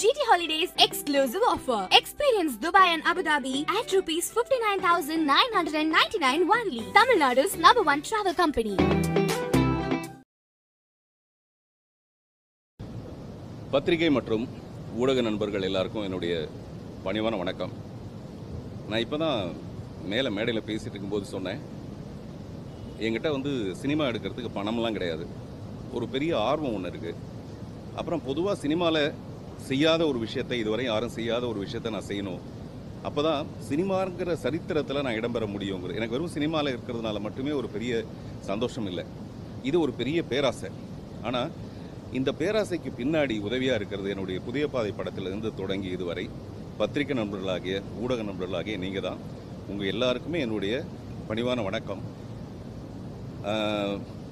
GT Holidays exclusive offer. Experience Dubai and Abu Dhabi at rupees 59,999 only. Tamil Nadu's number one travel company. பத்திரிகை மற்றும் ஊடக நண்பர்கள் எல்லாருக்கும் என்னுடைய பணிவான வணக்கம் நான் இப்போ தான் மேலே மேடையில் பேசிகிட்டு இருக்கும்போது சொன்னேன் என்கிட்ட வந்து சினிமா எடுக்கிறதுக்கு பணம்லாம் கிடையாது ஒரு பெரிய ஆர்வம் ஒன்று இருக்குது அப்புறம் பொதுவாக சினிமாவில் செய்யாத ஒரு விஷயத்தை இதுவரை யாரும் செய்யாத ஒரு விஷயத்தை நான் செய்யணும். அப்போ தான் சினிமாங்கிற சரித்திரத்தில் நான் இடம்பெற முடியுங்கிறது எனக்கு வெறும் சினிமாவில் இருக்கிறதுனால மட்டுமே ஒரு பெரிய சந்தோஷம் இல்லை. இது ஒரு பெரிய பேராசை. ஆனால் இந்த பேராசைக்கு பின்னாடி உதவியாக இருக்கிறது என்னுடைய புதிய பாதை படத்திலிருந்து தொடங்கி இதுவரை. பத்திரிகை நண்பர்களாகிய ஊடக நண்பர்களாகிய நீங்கள் தான் உங்கள் எல்லாருக்குமே என்னுடைய பணிவான வணக்கம்.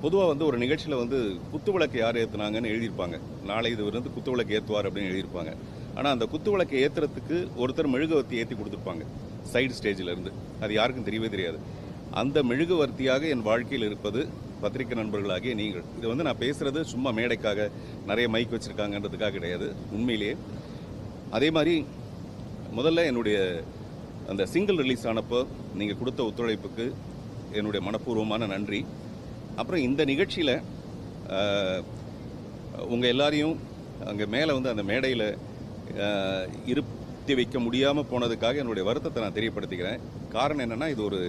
பொதுவாக வந்து ஒரு நிகழ்ச்சியில் வந்து குத்துவிளக்கு யார் ஏற்றுனாங்கன்னு எழுதியிருப்பாங்க. நாளை இது வந்து குத்துவிளக்கு ஏற்றுவார் அப்படின்னு எழுதியிருப்பாங்க. ஆனால் அந்த குத்துவிளக்கு ஏற்றுறதுக்கு ஒருத்தர் மெழுகுவர்த்தி ஏற்றி கொடுத்துருப்பாங்க. சைடு ஸ்டேஜில் இருந்து. அது யாருக்கும் தெரியவே தெரியாது. அந்த மெழுகுவர்த்தியாக என் வாழ்க்கையில் இருப்பது பத்திரிகை நண்பர்களாகிய நீங்கள். இது வந்து நான் பேசுகிறது சும்மா மேடைக்காக நிறைய மைக் வச்சுருக்காங்கன்றதுக்காக கிடையாது. உண்மையிலேயே. அதே மாதிரி முதல்ல என்னுடைய அந்த சிங்கிள் ரிலீஸ் ஆனப்போ நீங்கள் கொடுத்த ஒத்துழைப்புக்கு என்னுடைய மனப்பூர்வமான நன்றி. அப்புறம் இந்த நிகழ்ச்சியில் உங்கள் எல்லாரையும் அங்கே மேலே வந்து அந்த மேடையில் இருத்தி வைக்க முடியாமல் போனதுக்காக என்னுடைய வருத்தத்தை நான் தெரியப்படுத்திக்கிறேன். காரணம் என்னென்னா இது ஒரு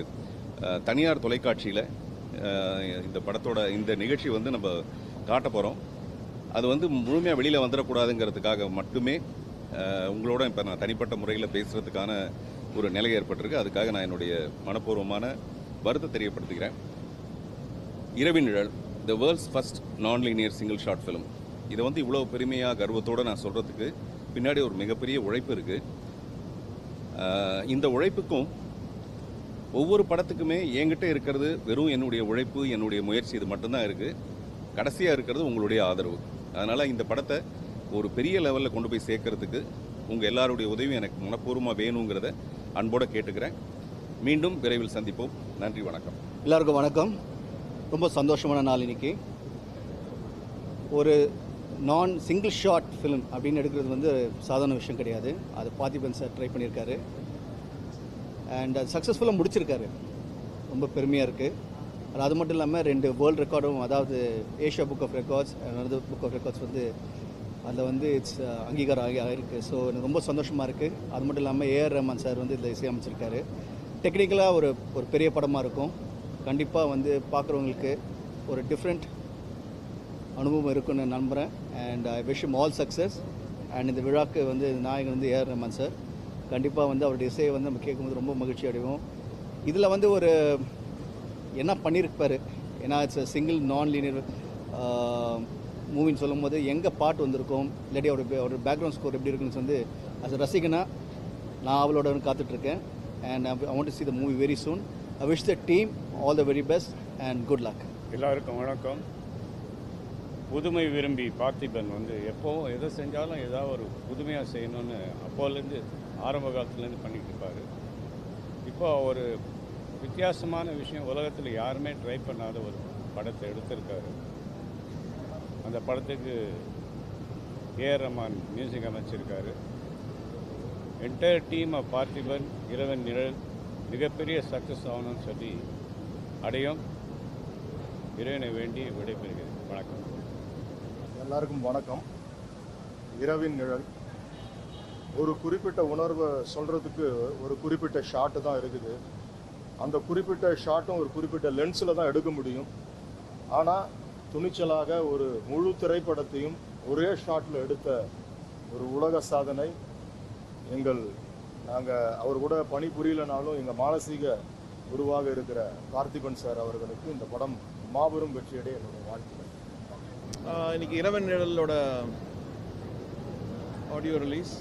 தனியார் தொலைக்காட்சியில் இந்த படத்தோட இந்த நிகழ்ச்சி வந்து நம்ம காட்ட போகிறோம் அது வந்து முழுமையாக வெளியில் வந்துடக்கூடாதுங்கிறதுக்காக மட்டுமே உங்களோட இப்போ நான் தனிப்பட்ட முறையில் பேசுகிறதுக்கான ஒரு நிலை ஏற்பட்டிருக்கு. அதுக்காக நான் என்னுடைய மனப்பூர்வமான வருத்தம் தெரியப்படுத்துகிறேன் Iravin Nizhal the world's first non linear single short film இதை வந்து இவ்வளோ பெருமையாக கர்வத்தோடு நான் சொல்கிறதுக்கு பின்னாடி ஒரு மிகப்பெரிய உழைப்பு இருக்குது இந்த உழைப்புக்கும் ஒவ்வொரு படத்துக்குமே என்கிட்ட இருக்கிறது வெறும் என்னுடைய உழைப்பு என்னுடைய முயற்சி இது மட்டும்தான் இருக்குது கடைசியாக இருக்கிறது உங்களுடைய ஆதரவு. அதனால் இந்த படத்தை ஒரு பெரிய லெவலில் கொண்டு போய் சேர்க்கறதுக்கு உங்கள் எல்லாருடைய உதவியும் எனக்கு மனப்பூர்வமாக வேணுங்கிறத அன்போடு கேட்டுக்கிறேன். மீண்டும் விரைவில் சந்திப்போம். நன்றி வணக்கம். எல்லாருக்கும் வணக்கம். ரொம்ப சந்தோஷமான நாள் இன்னைக்கு. ஒரு நான் சிங்கிள் ஷாட் ஃபிலிம் அப்படின்னு எடுக்கிறது வந்து சாதாரண விஷயம் கிடையாது. அது பார்த்திபன் சார் ட்ரை பண்ணியிருக்காரு அண்ட் அது சக்ஸஸ்ஃபுல்லாக முடிச்சிருக்காரு. ரொம்ப பெருமையாக இருக்குது அது மட்டும் இல்லாமல் ரெண்டு வேர்ல்டு ரெக்கார்டும் அதாவது Asia book of records another book of records வந்து அதில் வந்து இட்ஸ் uh, அங்கீகாரம் ஆகி ஆகிருக்கு ஸோ எனக்கு ரொம்ப சந்தோஷமாக இருக்குது அது மட்டும் இல்லாமல் ஏஆர் ரஹ்மான் சார் வந்து இதில் இசையமைச்சிருக்காரு டெக்னிக்கலாக ஒரு ஒரு பெரிய படமாக இருக்கும். கண்டிப்பாக வந்து பார்க்குறவங்களுக்கு ஒரு டிஃப்ரெண்ட் அனுபவம் இருக்குன்னு நம்புகிறேன் and I wish all success and இந்த விழாக்கு வந்து நாயகன் வந்து ஏஆர் ரஹ்மான் சார் கண்டிப்பாக வந்து அவருடைய இசையை வந்து நம்ம கேட்கும்போது ரொம்ப மகிழ்ச்சி அடைவோம். இதில் வந்து ஒரு என்ன பண்ணியிருப்பார் ஏன்னா இட்ஸ் சிங்கிள் நான் லீனியர் மூவின்னு சொல்லும்போது எங்கே பாட்டு வந்திருக்கும்? இல்லாட்டி அவருடைய அவரோட பேக்ரவுண்ட் ஸ்கோர் எப்படி இருக்குன்னு வந்து அஸ் ரசிகனா நான் அவளோட காத்துட்ருக்கேன் and I want to see the movie very soon I wish the team all the very best and good luck எல்லாருக்கும் வணக்கம். புதுமை விரும்பி பார்த்திபன் வந்து எப்போவும் எதை செஞ்சாலும் ஏதாவது ஒரு புதுமையாக செய்யணும்னு அப்போலேருந்து ஆரம்ப காலத்துலேருந்து பண்ணிட்டு இருப்பார். இப்போ ஒரு வித்தியாசமான விஷயம் உலகத்தில் யாருமே ட்ரை பண்ணாத ஒரு படத்தை எடுத்திருக்காரு. அந்த படத்துக்கு AR Rahman music அமைச்சிருக்காரு. Entire team of Parthiban Iravin Nizhal மிகப்பெரிய சக்ஸஸ் ஆகணும்னு சொல்லி அடையும். இறைவனை வேண்டி விடைபெறுகிறேன். வணக்கம். எல்லாருக்கும் வணக்கம். இரவின் நிழல். ஒரு குறிப்பிட்ட உணர்வை சொல்கிறதுக்கு ஒரு குறிப்பிட்ட ஷாட்டு தான் இருக்குது. அந்த குறிப்பிட்ட ஷாட்டும் ஒரு குறிப்பிட்ட லென்ஸில் தான் எடுக்க முடியும். ஆனால் துணிச்சலாக ஒரு முழு திரைப்படத்தையும் ஒரே ஷாட்டில் எடுத்த ஒரு உலக சாதனை எங்கள் நாங்கள் அவர் கூட பணி புரியலனாலும் எங்கள் மானசீக குருவாக இருக்கிற பார்த்திபன் சார் அவர்களுக்கு இந்த படம் மாபெரும் வெற்றியடைய என்னுடைய வாழ்த்துக்கள். இன்னைக்கு இரவன் நிழலோட audio release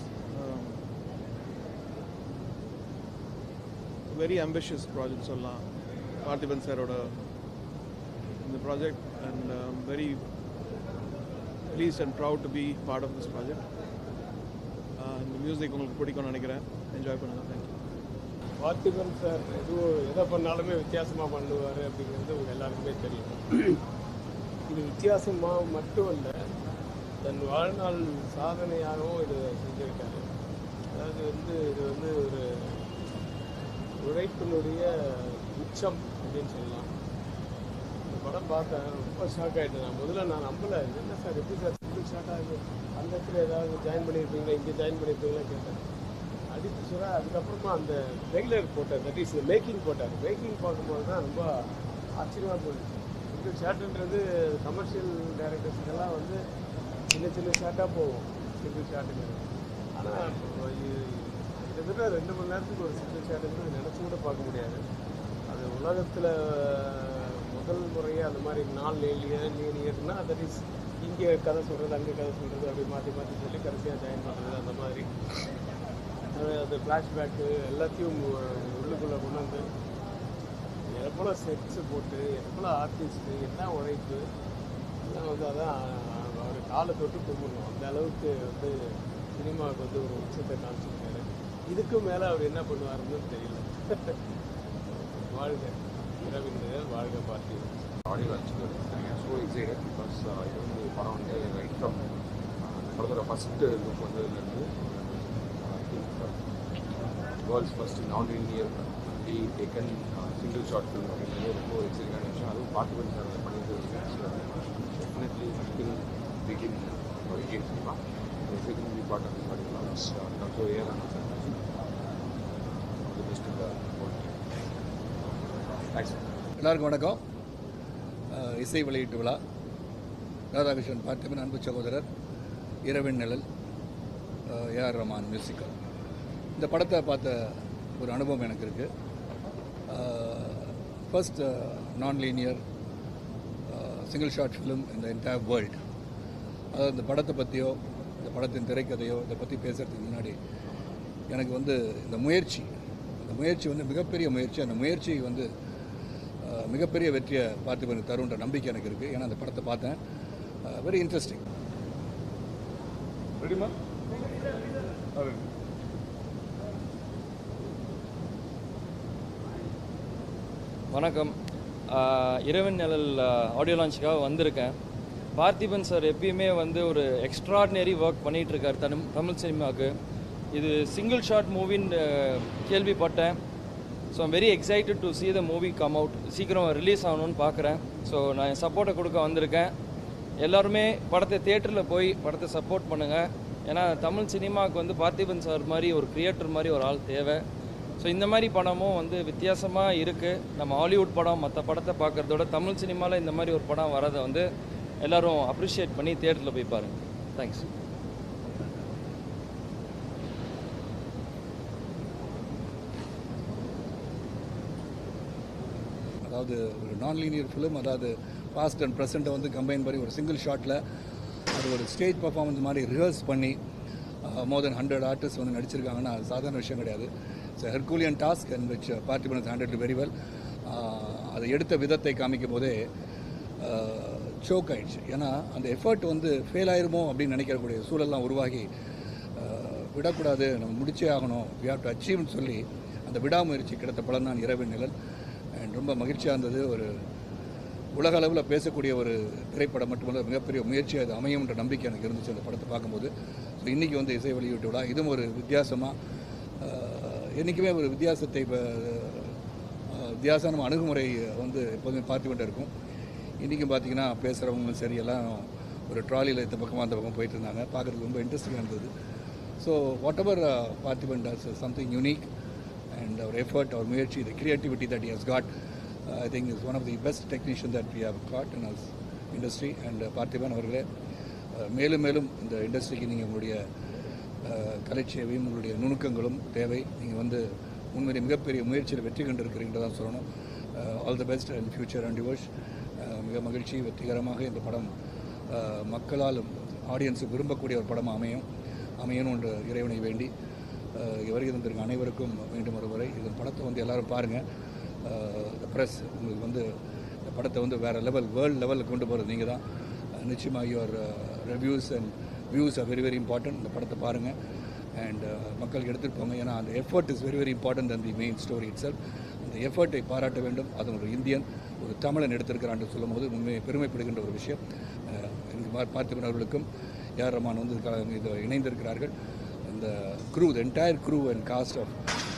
very ambitious project சொல்லலாம். பார்த்திபன் சாரோட இந்த project and very please and proud to be part of this project இந்த மியூசிக் உங்களுக்கு பிடிக்கும்னு நினைக்கிறேன். என்ஜாய் பண்ணுங்கள் தேங்க்யூ வாழ்த்துக்கள் சார் எதுவும் எதை பண்ணாலுமே வித்தியாசமாக பண்ணுவார் அப்படிங்கிறது உங்கள் எல்லாருக்குமே தெரியும். இது வித்தியாசமாக மட்டும் இல்லை தன் வாழ்நாள் சாதனையாகவும் இது செஞ்சுருக்காரு. அதாவது வந்து இது வந்து ஒரு உழைப்பினுடைய உச்சம் அப்படின்னு சொல்லலாம். இந்த படம் பார்த்தேன் ரொம்ப ஷாக் ஆகிட்டு நான். முதல்ல நான் நம்பலை என்ன சார் எப்படி சார் ஷாக் ஆகுது? அந்த இடத்துல ஏதாவது ஜாயின் பண்ணியிருப்பீங்களா? இங்கே ஜாயின் பண்ணியிருப்பீங்களா? கேட்டேன். அடித்து சொல்ல அதுக்கப்புறமா அந்த ரெகுலர் போட்டார் தட் இஸ் மேக்கிங் போட்டார். மேக்கிங் பார்க்கும்போது தான் ரொம்ப ஆச்சரியமாக போயிடுச்சு. சிங்கிள் ஷாட்டுன்றது கமர்ஷியல் டேரக்டர்ஸ்க்கெல்லாம் வந்து சின்ன சின்ன ஷார்ட்டாக போகும் சிங்கிள் ஷாட்டுங்கிறது ஆனால் கிட்டத்தட்ட ரெண்டு மணி நேரத்துக்கு ஒரு சிங்கிள் ஷாட்டுங்கிறது நினச்சி கூட பார்க்க முடியாது. அது உலகத்தில் முதல் முறையாக அந்த மாதிரி நாள் லேலியர் லேலியர்னா தட் இஸ் இங்கே கதை சொல்கிறது அங்கே கதை சொல்கிறது அப்படி மாற்றி மாற்றி சொல்லி கடைசியாக ஜாயின் பண்ணுறது அந்த மாதிரி. அது ஃப்ளாஷ்பேக்கு எல்லாத்தையும் உள்ளுக்குள்ளே கொண்டு வந்து எவ்வளோ செட்ஸு போட்டு எவ்வளோ ஆர்டிஸ்ட்டு என்ன உழைப்பு எல்லாம் வந்து அதான் அவர் காலை தொட்டு கும்பிடணும். அந்த அளவுக்கு வந்து சினிமாவுக்கு வந்து ஒரு உச்சத்தை காமிச்சிருக்காரு. இதுக்கும் மேலே அவர் என்ன பண்ணுவாருன்னு தெரியல. வாழ்க. இரவின் வாழ்க பார்ட்டி ஆடியோ லான்ச்சுக்கு ஸோ எக்ஸைட்டட் பிகாஸ் இது வந்து படம் வந்து ரைட் ஃப்ரம் படத்தோட ஃபஸ்ட்டு லுக் வந்ததுலேருந்து வேர்ல்ட்ஸ் ஃபஸ்ட் நான் இந்தியர் the taken single short film அப்படிங்கிறது ரொம்ப எக்ஸைட்டான விஷயம் அதுவும் பார்த்திபன் சார் அதை பண்ணிட்டு டெஃபினெட்லி திங் பிகின் ஒரு again cinema exciting be part of this audio launch so AR sir best thanks எல்லாருக்கும் வணக்கம். அஹ், இசை வெளியீட்டு விழா. ராதாகிருஷ்ணன் பார்த்திபன் அன்பு சகோதரர் இரவின் நிழல் அஹ், ஏஆர் ரமான் மியூசிக்கல் இந்த படத்தை பார்த்த ஒரு அனுபவம் எனக்கு இருக்குது first non linear single short film இந்த என்டையர் வேர்ல்டு அதாவது இந்த படத்தை பற்றியோ இந்த படத்தின் திரைக்கதையோ இதை பற்றி பேசுகிறதுக்கு முன்னாடி எனக்கு வந்து இந்த முயற்சி இந்த முயற்சி வந்து மிகப்பெரிய முயற்சி அந்த முயற்சி வந்து மிகப்பெரிய வெற்றியை பார்த்து தருன்ற நம்பிக்கை எனக்கு இருக்குது ஏன்னா அந்த படத்தை பார்த்தேன். வெரி இன்ட்ரெஸ்டிங் ரெடிமா வணக்கம். இரவின் நிழல் ஆடியோ லான்ச்சுக்காக வந்திருக்கேன். பார்த்திபன் சார் எப்பயுமே வந்து ஒரு எக்ஸ்ட்ராடினரி ஒர்க் பண்ணிகிட்ருக்கார் தமிழ் தமிழ் சினிமாவுக்கு. இது சிங்கிள் ஷாட் மூவின்னு கேள்விப்பட்டேன். So I'm very excited to see the movie come out சீக்கிரம் ரிலீஸ் ஆகணும்னு பார்க்குறேன் ஸோ நான் என் சப்போர்ட்டை கொடுக்க வந்திருக்கேன். எல்லாருமே படத்தை தேட்டரில் போய் படத்தை சப்போர்ட் பண்ணுங்கள் ஏன்னா தமிழ் சினிமாவுக்கு வந்து பார்த்திபன் சார் மாதிரி ஒரு கிரியேட்டர் மாதிரி ஒரு ஆள் தேவை. ஸோ இந்த மாதிரி படமும் வந்து வித்தியாசமாக இருக்குது நம்ம ஹாலிவுட் படம் மற்ற படத்தை பார்க்குறதோட தமிழ் சினிமாவில் இந்த மாதிரி ஒரு படம் வரதை வந்து எல்லோரும் அப்ரிஷியேட் பண்ணி தேட்டரில் போய் பாருங்கள் தேங்க்ஸ் அதாவது ஒரு நான் லீனியர் ஃபிலிம் அதாவது பாஸ்ட் அண்ட் ப்ரெசண்ட்டை வந்து கம்பைன் பண்ணி ஒரு சிங்கிள் ஷாட்டில் அது ஒரு ஸ்டேஜ் பர்ஃபார்மன்ஸ் மாதிரி ரிஹர்ஸ் பண்ணி மோர் தென் ஹண்ட்ரட் ஆர்டிஸ்ட் வந்து நடிச்சிருக்காங்கன்னா அது சாதாரண விஷயம் கிடையாது. It's herculean task and which Parthiban's handle very well அதை எடுத்த விதத்தை காமிக்கும் போதே uh, சோக் ஆயிடுச்சு. ஏன்னா அந்த எஃபர்ட் வந்து ஃபெயில் ஆயிருமோ அப்படின்னு நினைக்கக்கூடிய சூழல்லாம் உருவாகி uh, விடக்கூடாது. நம்ம முடிச்சே ஆகணும். வி ஹாவ் டு அச்சீவ்னு சொல்லி அந்த விடாமுயற்சி கிடைத்த பலன் தான் இரவின் நிழல். அண்ட் ரொம்ப மகிழ்ச்சியாக இருந்தது. ஒரு உலக அளவில் பேசக்கூடிய ஒரு திரைப்படம் மட்டுமல்ல மிகப்பெரிய முயற்சியாக அது அமையும்ன்ற நம்பிக்கை எனக்கு இருந்துச்சு அந்த படத்தை பார்க்கும்போது. ஸோ இன்றைக்கி வந்து இசை வெளியீட்டு விழா. இதுவும் ஒரு வித்தியாசமாக uh, என்றைக்குமே ஒரு வித்தியாசத்தை வித்தியாசமான அணுகுமுறை வந்து எப்போதுமே பார்த்துக்கிட்டே இருக்கும் இன்றைக்கும் பார்த்தீங்கன்னா பேசுகிறவங்களும் சரி எல்லாம் ஒரு ட்ராலியில் இந்த பக்கமாக அந்த பக்கம் போயிட்டு இருந்தாங்க. பார்க்குறதுக்கு ரொம்ப இன்ட்ரெஸ்டிங்காக இருந்தது. So whatever Parthiban does something unique and our effort அவர் முயற்சி the creativity that has got I think is one of the best technician that we have got in us industry and Parthiban அவர்களே மேலும் மேலும் இந்த இண்டஸ்ட்ரிக்கு நீங்கள் உங்களுடைய கலைச்சேவையும் உங்களுடைய நுணுக்கங்களும் தேவை. நீங்கள் வந்து உண்மையிலே மிகப்பெரிய முயற்சியில் வெற்றி கண்டிருக்கிறீங்க சொல்லணும். All the best and future and yours மிக மகிழ்ச்சி வெற்றிகரமாக இந்த படம் மக்களாலும் மக்களால் ஆடியன்ஸுக்கு விரும்பக்கூடிய ஒரு படம் அமையும். அமையணும் என்று இறைவனை வேண்டி வருகை தந்திருக்க அனைவருக்கும் மீண்டும் ஒரு முறை இந்த படத்தை வந்து எல்லோரும் பாருங்கள் ப்ரெஸ் உங்களுக்கு வந்து இந்த படத்தை வந்து வேறு லெவல் வேர்ல்டு லெவலில் கொண்டு போகிறது நீங்கள் தான் நிச்சயமாக your reviews and views are very very important இந்த படத்தை பாருங்கள் அண்ட் uh, மக்கள் எடுத்துகிட்டு ஏன்னா அந்த effort is very very important than the main story itself அந்த எஃபர்ட்டை பாராட்ட வேண்டும். அது ஒரு இந்தியன் ஒரு தமிழன் எடுத்திருக்கிறான்னு சொல்லும் போது உண்மையை பெருமைப்படுகின்ற ஒரு விஷயம். எனக்கு பார் பார்த்திபன் அவர்களுக்கும் ஏஆர் ரமான் வந்து க- இது இணைந்திருக்கிறார்கள். இந்த crew the entire crew and cast of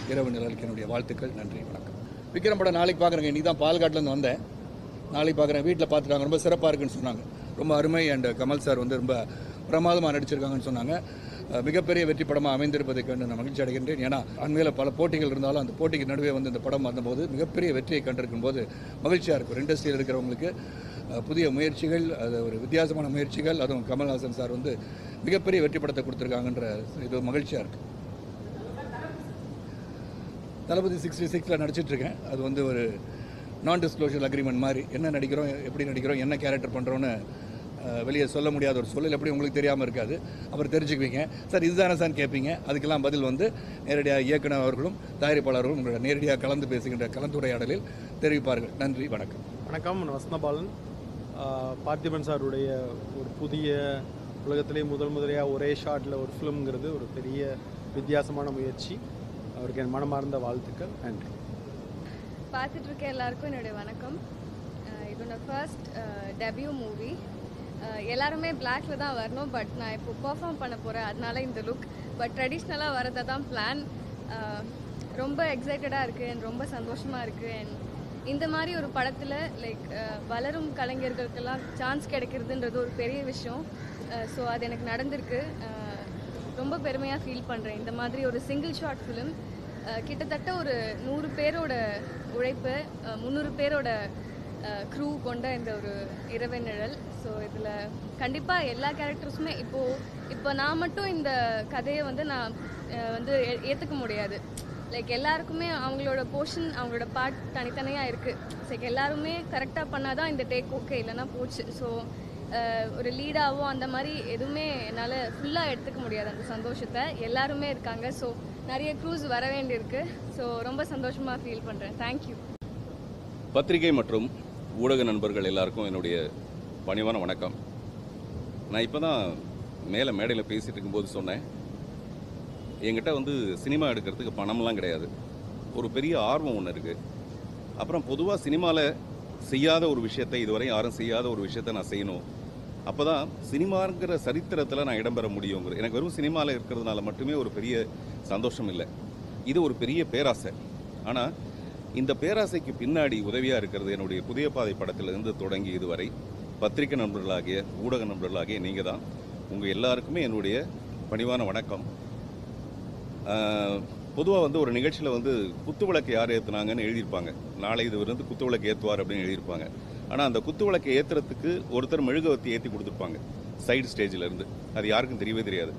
இரவு நிழலுக்கு என்னுடைய வாழ்த்துக்கள். நன்றி வணக்கம். விக்ரம் படம் நாளைக்கு பார்க்குறேங்க இன்றைக்கி தான் பால்காட்டிலேருந்து வந்தேன். நாளைக்கு பார்க்குறேன் வீட்டில் பார்த்துட்டாங்க ரொம்ப சிறப்பாக இருக்குன்னு சொன்னாங்க. ரொம்ப அருமை. அண்ட் கமல் சார் வந்து ரொம்ப பிரமாதமாக நடிச்சிருக்காங்கன்னு சொன்னாங்க. மிகப்பெரிய வெற்றி படமாக அமைந்திருப்பதை கண்டு நான் மகிழ்ச்சி அடைகின்றேன். ஏன்னா அண்மையில் பல போட்டிகள் இருந்தாலும் அந்த போட்டிக்கு நடுவே வந்து இந்த படம் வந்தபோது மிகப்பெரிய வெற்றியை கண்டிருக்கும் போது மகிழ்ச்சியாக இருக்கும். இண்டஸ்ட்ரியில் இருக்கிறவங்களுக்கு புதிய முயற்சிகள் அது ஒரு வித்தியாசமான முயற்சிகள். அதுவும் கமல்ஹாசன் சார் வந்து மிகப்பெரிய வெற்றி படத்தை கொடுத்துருக்காங்கன்ற இது மகிழ்ச்சியாக இருக்குது தளபதி சிக்ஸ்டி சிக்ஸில் நடிச்சிட்ருக்கேன். அது வந்து ஒரு நான் டிஸ்க்ளோஷர் அக்ரிமெண்ட் மாதிரி. என்ன நடிக்கிறோம் எப்படி நடிக்கிறோம் என்ன கேரக்டர் பண்ணுறோன்னு வெளியே சொல்ல முடியாத ஒரு சூழல். எப்படி உங்களுக்கு தெரியாமல் இருக்காது. அப்புறம் தெரிஞ்சுக்குவீங்க. சார் இதுதானே சார் கேட்பீங்க அதுக்கெல்லாம் பதில் வந்து நேரடியாக இயக்குனர் அவர்களும் தயாரிப்பாளர்களும் உங்களோட நேரடியாக கலந்து பேசுகின்ற கலந்துரையாடலில் தெரிவிப்பார்கள். நன்றி வணக்கம். வணக்கம். நான் வசந்தபாலன் பார்த்திபன் சாருடைய ஒரு புதிய உலகத்திலே முதல் முதலையாக ஒரே ஷாட்டில் ஒரு ஃபிலிம்ங்கிறது ஒரு பெரிய வித்தியாசமான முயற்சி. அவருக்கு என் மனமார்ந்த வாழ்த்துக்கள். நன்றி. பார்த்துட்டு இருக்க எல்லாருக்கும் என்னுடைய வணக்கம். அஹ் இது என்னோட ஃபர்ஸ்ட் டெபியூ மூவி எல்லாருமே பிளாக்ல தான் வரணும் பட் நான் இப்போ பெர்ஃபார்ம் பண்ண போகிறேன் அதனால இந்த லுக் பட் ட்ரெடிஷ்னலாக வரதை தான் பிளான் ரொம்ப எக்ஸைட்டடாக இருக்குது அண்ட் ரொம்ப சந்தோஷமாக இருக்குது அண்ட் இந்த மாதிரி ஒரு படத்தில் லைக் வளரும் கலைஞர்களுக்கெல்லாம் சான்ஸ் கிடைக்கிறதுன்றது ஒரு பெரிய விஷயம். ஸோ அது எனக்கு நடந்திருக்கு. ரொம்ப பெருமையாக ஃபீல் பண்ணுறேன் இந்த மாதிரி ஒரு சிங்கிள் ஷார்ட் ஃபிலிம் கிட்டத்தட்ட ஒரு நூறு பேரோட உழைப்பு முந்நூறு பேரோட க்ரூ கொண்ட இந்த ஒரு இரவு நிழல் ஸோ இதில் கண்டிப்பாக எல்லா கேரக்டர்ஸுமே இப்போது இப்போ நான் மட்டும் இந்த கதையை வந்து நான் வந்து ஏ- ஏற்றுக்க முடியாது. லைக் எல்லாருக்குமே அவங்களோட போர்ஷன் அவங்களோட பார்ட் தனித்தனியாக இருக்குது லைக் எல்லாருமே கரெக்டாக பண்ணால் தான் இந்த டேக் ஓகே இல்லைன்னா போச்சு. ஸோ ஒரு லீடாவோ அந்த மாதிரி எதுவுமே என்னால் ஃபுல்லாக எடுத்துக்க முடியாது அந்த சந்தோஷத்தை. எல்லாருமே இருக்காங்க. ஸோ நிறைய க்ரூஸ் வர வேண்டியிருக்கு. ஸோ ரொம்ப சந்தோஷமாக ஃபீல் பண்ணுறேன் தேங்க்யூ பத்திரிகை மற்றும் ஊடக நண்பர்கள் எல்லாருக்கும் என்னுடைய பணிவான வணக்கம். நான் இப்போ தான் மேலே மேடையில் பேசிகிட்டு இருக்கும்போது சொன்னேன். என்கிட்ட வந்து சினிமா எடுக்கிறதுக்கு பணம்லாம் கிடையாது. ஒரு பெரிய ஆர்வம் ஒன்று இருக்குது அப்புறம் பொதுவாக சினிமாவில் செய்யாத ஒரு விஷயத்தை இதுவரை யாரும் செய்யாத ஒரு விஷயத்தை நான் செய்யணும். அப்போ தான் சினிமாங்கிற சரித்திரத்தில் நான் இடம்பெற முடியுங்கிறது எனக்கு வெறும் சினிமாவில் இருக்கிறதுனால மட்டுமே ஒரு பெரிய சந்தோஷம் இல்லை. இது ஒரு பெரிய பேராசை. ஆனால் இந்த பேராசைக்கு பின்னாடி உதவியாக இருக்கிறது என்னுடைய புதிய பாதை படத்திலிருந்து தொடங்கி இதுவரை. பத்திரிகை நண்பர்களாகிய ஊடக நண்பர்களாகிய நீங்கள் தான் உங்கள் எல்லாருக்குமே என்னுடைய பணிவான வணக்கம். பொதுவாக வந்து ஒரு நிகழ்ச்சியில் வந்து குத்து விளக்கு யார் ஏற்றுனாங்கன்னு எழுதியிருப்பாங்க. நாளை இது வந்து குத்து விளக்கு ஏற்றுவார் அப்படின்னு எழுதியிருப்பாங்க. ஆனால் அந்த குத்து விளக்கை ஏற்றுறதுக்கு ஒருத்தர் மெழுகுவர்த்தி ஏற்றி கொடுத்துருப்பாங்க. சைடு ஸ்டேஜில் இருந்து. அது யாருக்கும் தெரியவே தெரியாது.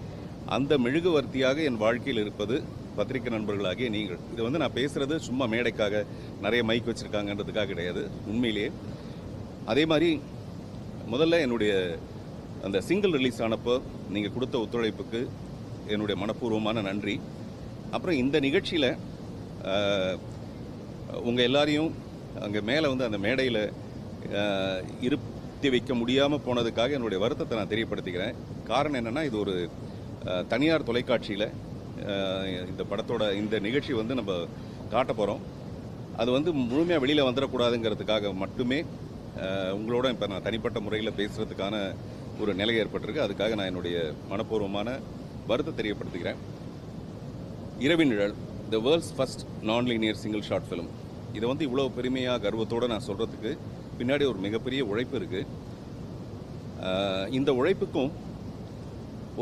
அந்த மெழுகுவர்த்தியாக என் வாழ்க்கையில் இருப்பது பத்திரிகை நண்பர்களாகிய நீங்கள். இது வந்து நான் பேசுகிறது சும்மா மேடைக்காக நிறைய மைக் வச்சுருக்காங்கன்றதுக்காக கிடையாது. உண்மையிலேயே. அதே மாதிரி முதல்ல என்னுடைய அந்த சிங்கிள் ரிலீஸ் ஆனப்போ நீங்கள் கொடுத்த ஒத்துழைப்புக்கு என்னுடைய மனப்பூர்வமான நன்றி. அப்புறம் இந்த நிகழ்ச்சியில் உங்கள் எல்லாரையும் அங்கே மேலே வந்து அந்த மேடையில் இருத்தி வைக்க முடியாமல் போனதுக்காக என்னுடைய வருத்தத்தை நான் தெரியப்படுத்திக்கிறேன். காரணம் என்னென்னா இது ஒரு தனியார் தொலைக்காட்சியில் இந்த படத்தோட இந்த நிகழ்ச்சி வந்து நம்ம காட்ட போகிறோம் அது வந்து முழுமையாக வெளியில் வந்துடக்கூடாதுங்கிறதுக்காக மட்டுமே உங்களோட இப்போ நான் தனிப்பட்ட முறையில் பேசுகிறதுக்கான ஒரு நிலை ஏற்பட்டிருக்கு. அதுக்காக நான் என்னுடைய மனப்பூர்வமான வருத்தம் தெரியப்படுத்துகிறேன் Iravin Nizhal the world's first non linear single short film இதை வந்து இவ்வளோ பெருமையாக கர்வத்தோடு நான் சொல்கிறதுக்கு பின்னாடி ஒரு மிகப்பெரிய உழைப்பு இருக்குது இந்த உழைப்புக்கும்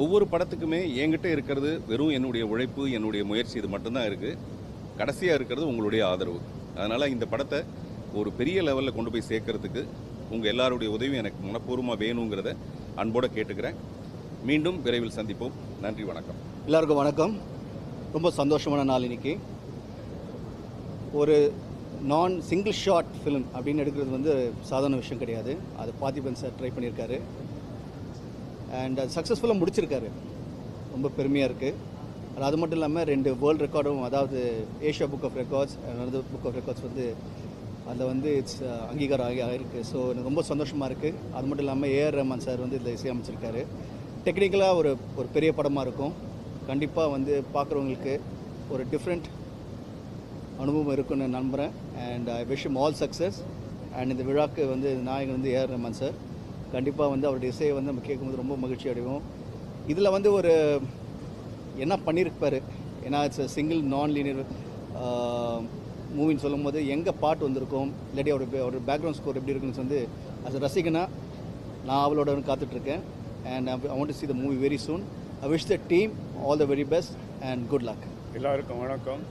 ஒவ்வொரு படத்துக்குமே என்கிட்ட இருக்கிறது வெறும் என்னுடைய உழைப்பு என்னுடைய முயற்சி இது மட்டும்தான் இருக்குது கடைசியாக இருக்கிறது உங்களுடைய ஆதரவு. அதனால் இந்த படத்தை ஒரு பெரிய லெவலில் கொண்டு போய் சேர்க்கறதுக்கு உங்கள் எல்லாருடைய உதவியும் எனக்கு மனப்பூர்வமாக வேணுங்கிறத அன்போடு கேட்டுக்கிறேன். மீண்டும் விரைவில் சந்திப்போம். நன்றி வணக்கம். எல்லாருக்கும் வணக்கம். ரொம்ப சந்தோஷமான நாள் இன்னைக்கு. ஒரு நான் சிங்கிள் ஷாட் ஃபிலிம் அப்படின்னு எடுக்கிறது வந்து சாதாரண விஷயம் கிடையாது. அது பார்த்திபன் சார் ட்ரை பண்ணியிருக்காரு. அண்ட் அது சக்ஸஸ்ஃபுல்லாக முடிச்சிருக்காரு. ரொம்ப பெருமையாக இருக்குது அது மட்டும் இல்லாமல் ரெண்டு வேர்ல்டு ரெக்கார்டும் அதாவது Asia book of records another book of records வந்து அதில் வந்து இட்ஸ் uh, அங்கீகாரம் ஆகி ஆகிருக்கு ஸோ எனக்கு ரொம்ப சந்தோஷமாக இருக்குது அது மட்டும் இல்லாமல் ஏஆர் ரஹ்மான் சார் வந்து இதில் இசையமைச்சிருக்காரு. டெக்னிக்கலாக ஒரு ஒரு பெரிய படமாக இருக்கும். கண்டிப்பாக வந்து பார்க்குறவங்களுக்கு ஒரு டிஃப்ரெண்ட் அனுபவம் இருக்குன்னு நம்புகிறேன் and I wish all success and இந்த விழாக்கு வந்து நாயகன் வந்து ஏஆர் ரஹ்மான் சார் கண்டிப்பாக வந்து அவருடைய இசையை வந்து நம்ம கேட்கும்போது ரொம்ப மகிழ்ச்சி அடைவோம். இதில் வந்து ஒரு என்ன பண்ணியிருப்பார் ஏன்னா இட்ஸ் சிங்கிள் நான் லீனியர் மூவின்னு சொல்லும்போது எங்கே பாட்டு வந்திருக்கும்? இல்லாட்டி அவர் ஒரு பேக்ரவுண்ட் ஸ்கோர் எப்படி இருக்குன்னு வந்து அஸ் ரசிகனா நான் அவளோட காத்துட்ருக்கேன். And I want to see the movie very soon I wish the team all the very best and good luck எல்லாருக்கும் வணக்கம்.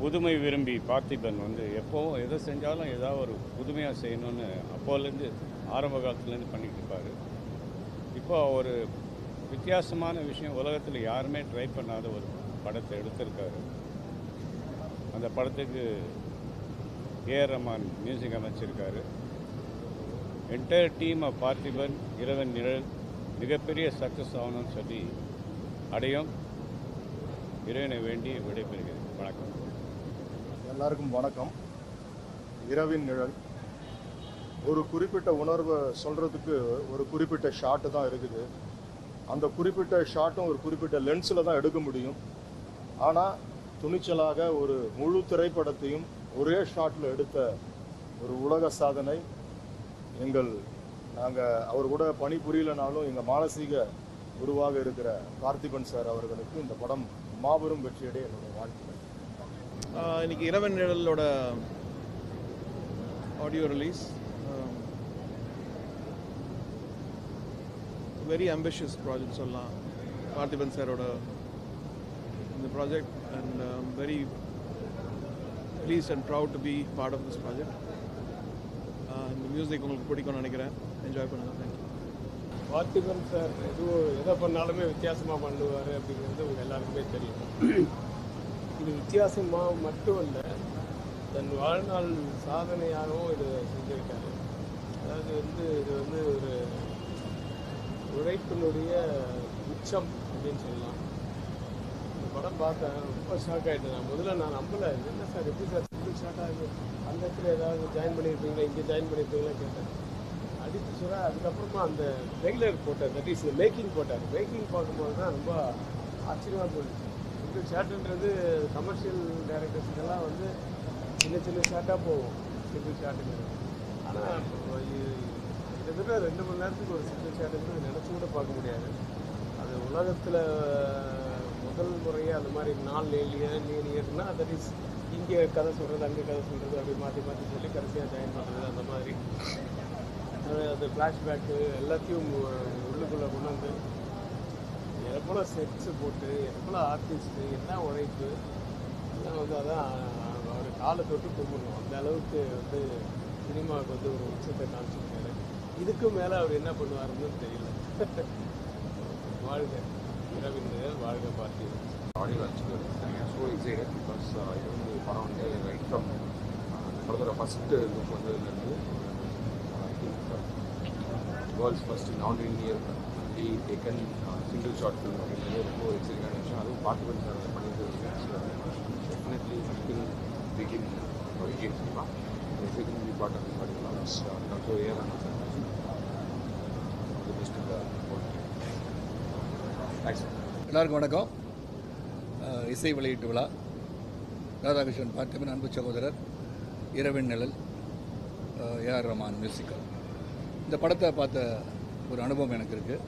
புதுமை விரும்பி பார்த்திபன் வந்து எப்போவும் எதை செஞ்சாலும் ஏதாவது ஒரு புதுமையாக செய்யணும்னு அப்போலேருந்து ஆரம்ப காலத்துலேருந்து பண்ணிகிட்டு இருப்பார். இப்போ ஒரு வித்தியாசமான விஷயம் உலகத்தில் யாருமே ட்ரை பண்ணாத ஒரு படத்தை எடுத்திருக்காரு. அந்த படத்துக்கு AR Rahman music அமைச்சிருக்காரு. Entire team of Parthiban Iravin Nizhal மிகப்பெரிய சக்ஸஸ் ஆகணும்னு சொல்லி அடையும். இறைவனை வேண்டி விடைபெறுகிறேன். வணக்கம். எல்லாருக்கும் வணக்கம். இரவின் நிழல். ஒரு குறிப்பிட்ட உணர்வை சொல்கிறதுக்கு ஒரு குறிப்பிட்ட ஷாட்டு தான் இருக்குது. அந்த குறிப்பிட்ட ஷாட்டும் ஒரு குறிப்பிட்ட லென்ஸில் தான் எடுக்க முடியும். ஆனால் துணிச்சலாக ஒரு முழு திரைப்படத்தையும் ஒரே ஷாட்டில் எடுத்த ஒரு உலக சாதனை எங்கள் நாங்கள் அவர் கூட பணி புரியலனாலும் எங்கள் மானசீக குருவாக இருக்கிற கார்த்திபன் சார் அவர்களுக்கு இந்த படம் மாபெரும் வெற்றியடைய என்னுடைய வாழ்த்துக்கள். இன்னைக்கு இரவன் நிழலோட audio release very ambitious project சொல்லலாம். பார்த்திபன் சாரோட இந்த project and very please and proud to be part of this project இந்த மியூசிக் உங்களுக்கு பிடிக்கும்னு நினைக்கிறேன். என்ஜாய் பண்ணுங்கள் தேங்க்யூ பார்த்திபன் சார் எதுவும் எதை பண்ணாலுமே வித்தியாசமாக பண்ணுவார் அப்படிங்கிறது உங்கள் எல்லாருக்குமே தெரியும். இது வித்தியாசமாக மட்டும் இல்லை தன் வாழ்நாள் சாதனையாகவும் இது செஞ்சுருக்காரு. அதாவது வந்து இது வந்து ஒரு உழைப்பினுடைய உச்சம் அப்படின்னு சொல்லலாம். இந்த படம் பார்த்தேன் ரொம்ப ஷாக் ஆகிட்டேன் நான். முதல்ல நான் நம்பலை. என்ன சார் எப்படி சார் சிம்பிள் ஷார்ட் ஆகுது? அந்த இடத்துல ஏதாவது ஜாயின் பண்ணியிருப்பீங்களா இங்கே ஜாயின் பண்ணியிருப்பீங்களா கேட்டேன். அடித்து சொல்ல அதுக்கப்புறமா அந்த ரெகுலர் போட்டார். தட் இஸ் மேக்கிங் போட்டார். மேக்கிங் பார்க்கும்போது தான் ரொம்ப ஆச்சரியமாக போயிடுச்சு. சிம்பிள் ஷாட்டுன்றது கமர்ஷியல் டேரக்டர்ஸ்க்கெல்லாம் வந்து சின்ன சின்ன ஷாட்டாக போகும். சிம்பிள் ஷாட்டுங்கிறது ஆனால் கிட்டத்தட்ட ரெண்டு மணி நேரத்துக்கு ஒரு சிங்கிள் ஷாட்டுங்கிறது நினச்சி கூட பார்க்க முடியாது. அது உலகத்தில் முதல் முறையாக அந்த மாதிரி நாள் லேலியர் லீனியர்னா தட் இஸ் இங்கே கதை சொல்கிறது அங்கே கதை சொல்கிறது அப்படி மாற்றி மாற்றி சொல்லி கடைசியாக ஜாயின் பண்ணுறது அந்த மாதிரி. அது- ஃப்ளாஷ்பேக்கு எல்லாத்தையும் உள்ளுக்குள்ளே கொண்டு வந்து எவ்வளோ செட்ஸு போட்டு எவ்வளோ ஆர்டிஸ்ட்டு என்ன உழைப்பு எல்லாம் வந்து அதான் அவர் காலை தொட்டு கும்பிடணும். அந்த அளவுக்கு வந்து சினிமாவுக்கு வந்து ஒரு உச்சத்தை காமிச்சிருக்காரு இதுக்கு மேலே அவர் என்ன பண்ணுவாருன்னு தெரியல. வாழ்க. இரவிந்தர் வாழ்க பார்ட்டி ஆடியோ லான்ச்சுக்கு ஸோ எக்ஸைட்டட் பிகாஸ் இது வந்து படம் வந்து ரைட் ஃப்ரம் படத்தோட ஃபஸ்ட்டு லுக் வந்ததுலேருந்து வேர்ல்ட்ஸ் ஃபஸ்ட் நான் இந்தியர் the taken single short film அப்படிங்கிறது ரொம்ப எக்ஸைட்டான விஷயம். அதுவும் பார்த்திபன் சார் பண்ணிட்டு definitely think begin exciting part of sir எல்லாருக்கும் வணக்கம். இசை வெளியீட்டு விழா. ராதாகிருஷ்ணன் பார்த்திபன் அன்பு சகோதரர். இரவின் நிழல். ஏஆர் ரமான் மியூசிக்கல் இந்த படத்தை பார்த்த ஒரு அனுபவம் எனக்கு இருக்குது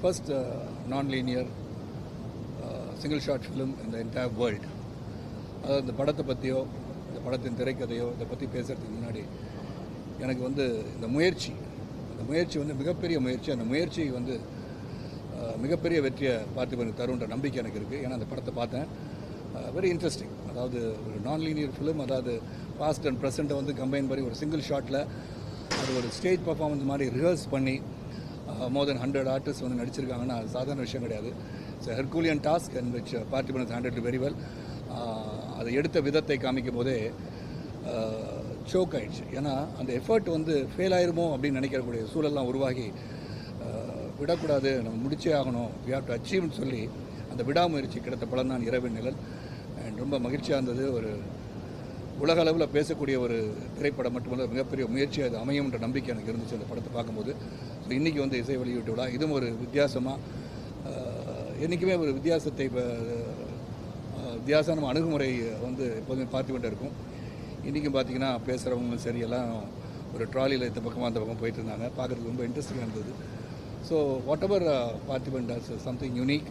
first non linear single short film இந்த என்டையர் வேர்ல்டு அதாவது இந்த படத்தை பற்றியோ இந்த படத்தின் திரைக்கதையோ இதை பற்றி பேசுகிறதுக்கு முன்னாடி எனக்கு வந்து இந்த முயற்சி முயற்சி வந்து மிகப்பெரிய முயற்சி. அந்த முயற்சி வந்து மிகப்பெரிய வெற்றியை பார்த்திபனுக்கு தருன்ற நம்பிக்கை எனக்கு இருக்குது ஏன்னா அந்த படத்தை பார்த்தேன். வெரி இன்ட்ரெஸ்டிங் அதாவது ஒரு நான் லீனியர் ஃபிலிம் அதாவது பாஸ்ட் அண்ட் ப்ரெசண்ட்டை வந்து கம்பைன் பண்ணி ஒரு சிங்கிள் ஷாட்டில் அது ஒரு ஸ்டேஜ் பர்ஃபார்மன்ஸ் மாதிரி ரிஹர்ஸ் பண்ணி மோர் தென் ஹண்ட்ரட் ஆர்டிஸ்ட் வந்து நடிச்சிருக்காங்கன்னா அது சாதாரண விஷயம் கிடையாது. It's herculean task and which Parthiban is very well அதை எடுத்த விதத்தை காமிக்கும் போதே சோக் ஆயிடுச்சு. ஏன்னா அந்த எஃபர்ட் வந்து ஃபெயில் ஆயிருமோ அப்படின்னு நினைக்கக்கூடிய சூழல்லாம் உருவாகி விடக்கூடாது. நம்ம முடிச்சே ஆகணும். வி ஹாவ் டு அச்சீவ்னு சொல்லி அந்த விடாமுயற்சி கிடைத்த பலன் தான் இரவின் நிழல். அண்ட் ரொம்ப மகிழ்ச்சியாக இருந்தது. ஒரு உலக அளவில் பேசக்கூடிய ஒரு திரைப்படம் மட்டுமல்ல மிகப்பெரிய முயற்சி அது அமையும்ன்ற நம்பிக்கை எனக்கு இருந்துச்சு அந்த படத்தை பார்க்கும்போது. ஸோ இன்றைக்கி வந்து இசை வெளியீட்டு விழா. இதுவும் ஒரு வித்தியாசமாக என்றைக்குமே ஒரு வித்தியாசத்தை இப்போ வித்தியாசமான அணுகுமுறை வந்து எப்போதுமே பார்த்து கொண்டே இருக்கும். இன்றைக்கும் பார்த்தீங்கன்னா பேசுகிறவங்களும் சரி எல்லாம் ஒரு ட்ராலியில் இந்த பக்கமாக அந்த பக்கம் போயிட்டு இருந்தாங்க. பார்க்குறதுக்கு ரொம்ப இன்ட்ரெஸ்டிங்காக இருந்தது. So whatever Parthiban does something unique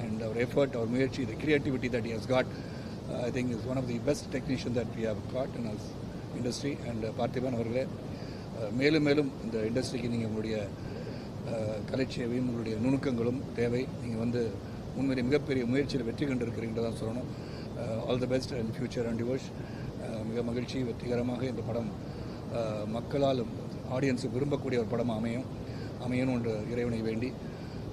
and our effort அவர் முயற்சி, the creativity that he got I think is one of the best technician that we have got in us industry and Parthiban அவர்களே uh, மேலும் மேலும் இந்த இண்டஸ்ட்ரிக்கு நீங்கள் உங்களுடைய uh, கலைச்சேவையும் உங்களுடைய நுணுக்கங்களும் தேவை. நீங்கள் வந்து உண்மையிலே மிகப்பெரிய முயற்சியில் வெற்றி தான் சொல்லணும். All the best and future and yours மிக மகிழ்ச்சி வெற்றிகரமாக இந்த படம் மக்களாலும் மக்களால் ஆடியன்ஸு விரும்பக்கூடிய ஒரு படம் அமையும் அமையணும் என்று இறைவனை வேண்டி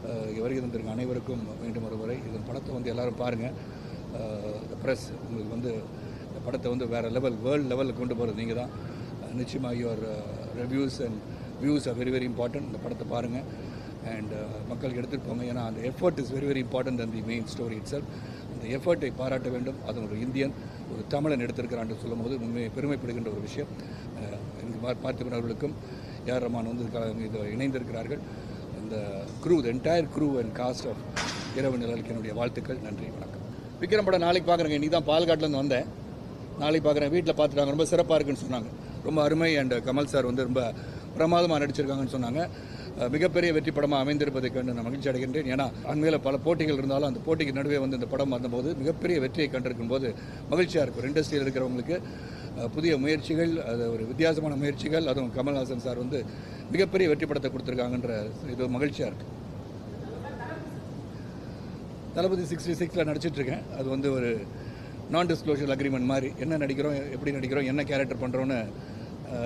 uh, வருகை தந்திருக்க அனைவருக்கும் மீண்டும் ஒரு முறை இதன் படத்தை வந்து எல்லாரும் பாருங்கள் ப்ரெஸ் உங்களுக்கு வந்து இந்த படத்தை வந்து வேறு லெவல் வேர்ல்டு லெவலில் கொண்டு போகிறது நீங்கள் தான். நிச்சயமாக your reviews and views are very very important இந்த படத்தை பாருங்கள் அண்ட் மக்கள் எடுத்துகிட்டு போங்க. ஏன்னா அந்த effort is very very important அந்த the main story itself அந்த எஃபர்ட்டை பாராட்ட வேண்டும். அது ஒரு இந்தியன். ஒரு தமிழன் எடுத்திருக்கிறான் சொல்லும் போது உண்மையை பெருமைப்படுகின்ற ஒரு விஷயம். எனக்கு பார்த்திபன் அவர்களுக்கும் ஏஆர் ரமான் வந்து இது இணைந்திருக்கிறார்கள். இந்த crew the entire crew and cast of இரவு நிழலுக்கு என்னுடைய வாழ்த்துக்கள். நன்றி வணக்கம். விக்ரம் படம் நாளைக்கு பார்க்குறேங்க. இன்றைக்கி தான் பால்காட்டிலேருந்து வந்தேன். நாளைக்கு பார்க்குறேன். வீட்டில் பார்த்துட்டாங்க. ரொம்ப சிறப்பாக இருக்குன்னு சொன்னாங்க. ரொம்ப அருமை. அண்ட் கமல் சார் வந்து ரொம்ப பிரமாதமாக நடிச்சிருக்காங்கன்னு சொன்னாங்க. மிகப்பெரிய வெற்றி படமாக அமைந்திருப்பதை கண்டு நான் மகிழ்ச்சி அடைகின்றேன். ஏன்னா அண்மையில் பல போட்டிகள் இருந்தாலும் அந்த போட்டிக்கு நடுவே வந்து இந்த படம் வந்தபோது மிகப்பெரிய வெற்றியை கண்டிருக்கும் போது மகிழ்ச்சியாக இருக்கும் இண்டஸ்ட்ரியில் இருக்கிறவங்களுக்கு புதிய முயற்சிகள் அது ஒரு வித்தியாசமான முயற்சிகள் அதுவும் கமல்ஹாசன் சார் வந்து மிகப்பெரிய வெற்றி படத்தை கொடுத்துருக்காங்கன்ற இது மகிழ்ச்சியாக இருக்குது தளபதி சிக்ஸ்டி சிக்ஸில் நடிச்சிட்ருக்கேன். அது வந்து ஒரு நான் டிஸ்க்ளோஷர் அக்ரிமெண்ட் மாதிரி. என்ன நடிக்கிறோம் எப்படி நடிக்கிறோம் என்ன கேரக்டர் பண்ணுறோன்னு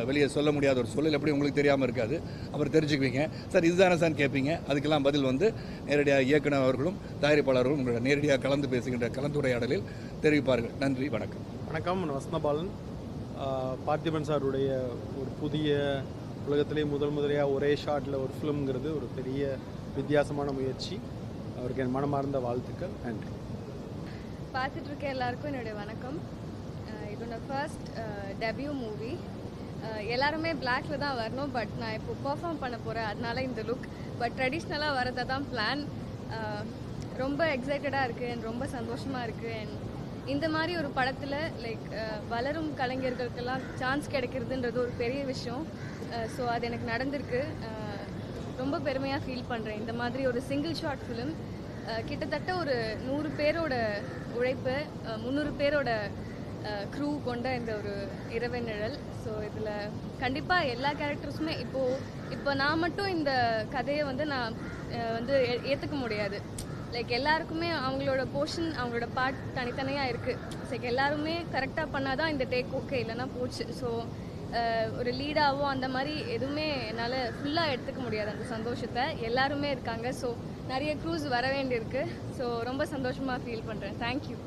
வெளியே சொல்ல முடியாத ஒரு சூழல் எப்படி உங்களுக்கு தெரியாமல் இருக்காது. அப்புறம் தெரிஞ்சுக்குவீங்க. சார் இதுதானே சார் கேட்பீங்க அதுக்கெல்லாம் பதில் வந்து நேரடியாக இயக்குனர் அவர்களும் தயாரிப்பாளர்களும் உங்களோட நேரடியாக கலந்து பேசுகின்ற கலந்துரையாடலில் தெரிவிப்பார்கள். நன்றி வணக்கம். வணக்கம் நான் வசந்தபாலன். பார்த்திபன் சாருடைய ஒரு புதிய உலகத்திலே முதல் முதலையாக ஒரே ஷாட்டில் ஒரு ஃபிலிம்ங்கிறது ஒரு பெரிய வித்தியாசமான முயற்சி. அவருக்கு என் மனமார்ந்த வாழ்த்துக்கள். நன்றி. பார்த்துட்டு இருக்க எல்லாருக்கும் என்னுடைய வணக்கம். இதோட ஃபர்ஸ்ட் டெபியூ மூவி எல்லாருமே பிளாக்ல தான் வரணும் பட் நான் இப்போ பெர்ஃபார்ம் பண்ண போகிறேன் அதனால இந்த லுக் பட் ட்ரெடிஷ்னலாக வரதை தான் பிளான் ரொம்ப எக்ஸைட்டடாக இருக்குது அண்ட் ரொம்ப சந்தோஷமாக இருக்குது அண்ட் இந்த மாதிரி ஒரு படத்தில் லைக் வளரும் கலைஞர்களுக்கெல்லாம் சான்ஸ் கிடைக்கிறதுன்றது ஒரு பெரிய விஷயம். ஸோ அது எனக்கு நடந்திருக்கு. ரொம்ப பெருமையாக ஃபீல் பண்ணுறேன் இந்த மாதிரி ஒரு சிங்கிள் ஷார்ட் ஃபிலிம் கிட்டத்தட்ட ஒரு நூறு பேரோட உழைப்பு முந்நூறு பேரோட க்ரூ கொண்ட இந்த ஒரு இரவு நிழல். ஸோ இதில் கண்டிப்பாக எல்லா கேரக்டர்ஸுமே இப்போது இப்போ நான் மட்டும் இந்த கதையை வந்து நான் வந்து ஏ- ஏற்றுக்க முடியாது. லைக் எல்லாருக்குமே அவங்களோட போர்ஷன் அவங்களோட பார்ட் தனித்தனியாக இருக்குது லைக் எல்லாருமே கரெக்டாக பண்ணால் தான் இந்த டேக் ஓகே இல்லைன்னா போச்சு. ஸோ ஒரு லீடாவோ அந்த மாதிரி எதுவுமே என்னால் ஃபுல்லாக எடுத்துக்க முடியாது அந்த சந்தோஷத்தை. எல்லாருமே இருக்காங்க. ஸோ நிறைய க்ரூஸ் வர வேண்டியிருக்கு. ஸோ ரொம்ப சந்தோஷமாக ஃபீல் பண்ணுறேன் thank you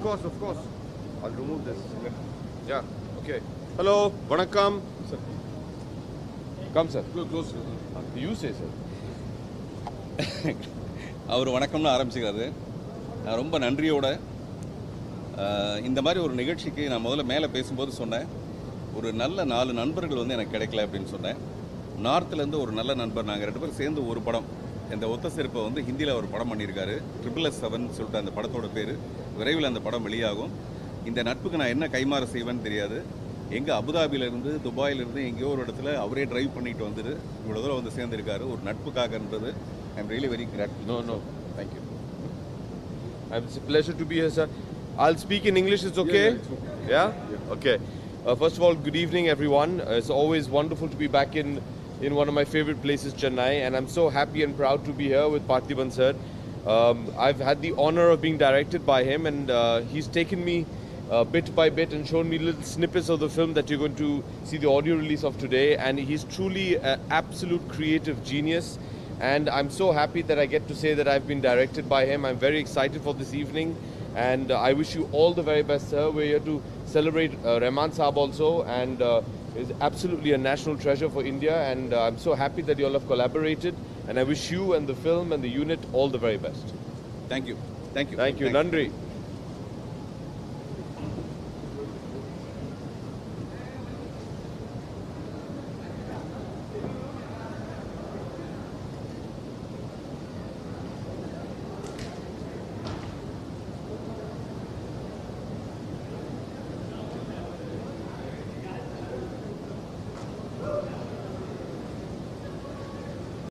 Of course, of course. I'll remove this. Yeah, okay. Hello, Vanakkam. Sir. Come, sir. Close, close. You say, sir. அவர் வணக்கம்னு ஆரம்பிச்சுக்கிறாரு நான் ரொம்ப நன்றியோட இந்த மாதிரி ஒரு நிகழ்ச்சிக்கு நான் முதல்ல மேலே பேசும்போது சொன்னேன் ஒரு நல்ல நாலு நண்பர்கள் வந்து எனக்கு கிடைக்கல அப்படின்னு சொன்னேன் நார்த்லேருந்து ஒரு நல்ல நண்பர் நாங்கள் ரெண்டு பேரும் சேர்ந்து ஒரு படம் இந்த ஒத்த செருப்பை வந்து ஹிந்தியில் ஒரு படம் பண்ணியிருக்காரு ட்ரிபிள் எஸ் செவன் சொல்லிட்டு அந்த படத்தோட பேர் விரைவில் அந்த படம் வெளியாகும் இந்த நட்புக்கு நான் என்ன கைமாற செய்வேன்னு தெரியாது எங்கே அபுதாபியிலேருந்து துபாயிலிருந்து எங்கேயோ ஒரு இடத்துல அவரே டிரைவ் பண்ணிட்டு வந்துட்டு இவ்வளோ தூரம் வந்து சேர்ந்துருக்காரு ஒரு நட்புக்காகன்றது I am really very glad No, no. Thank you It's a pleasure to be here, sir. I'll speak in English, it's okay? Yeah? Okay. Uh, first of all, good evening, everyone. Uh, it's always wonderful to be back in, in one of my favorite places, Chennai, and I'm so happy and proud to be here with Parthiban sir. Um, I've had the honor of being directed by him, and uh, he's taken me uh, bit by bit and shown me little snippets of the film that you're going to see the audio release of today. And he's truly an absolute creative genius. And I'm so happy that I get to say that I've been directed by him. I'm very excited for this evening. And uh, I wish you all the very best, sir. We're here to celebrate uh, Rahman Saab also, and uh, is absolutely a national treasure for India. And uh, I'm so happy that you all have collaborated. And I wish you and the film and the unit all the very best. Thank you. Thank you. Thank you. Thank you. Nandri.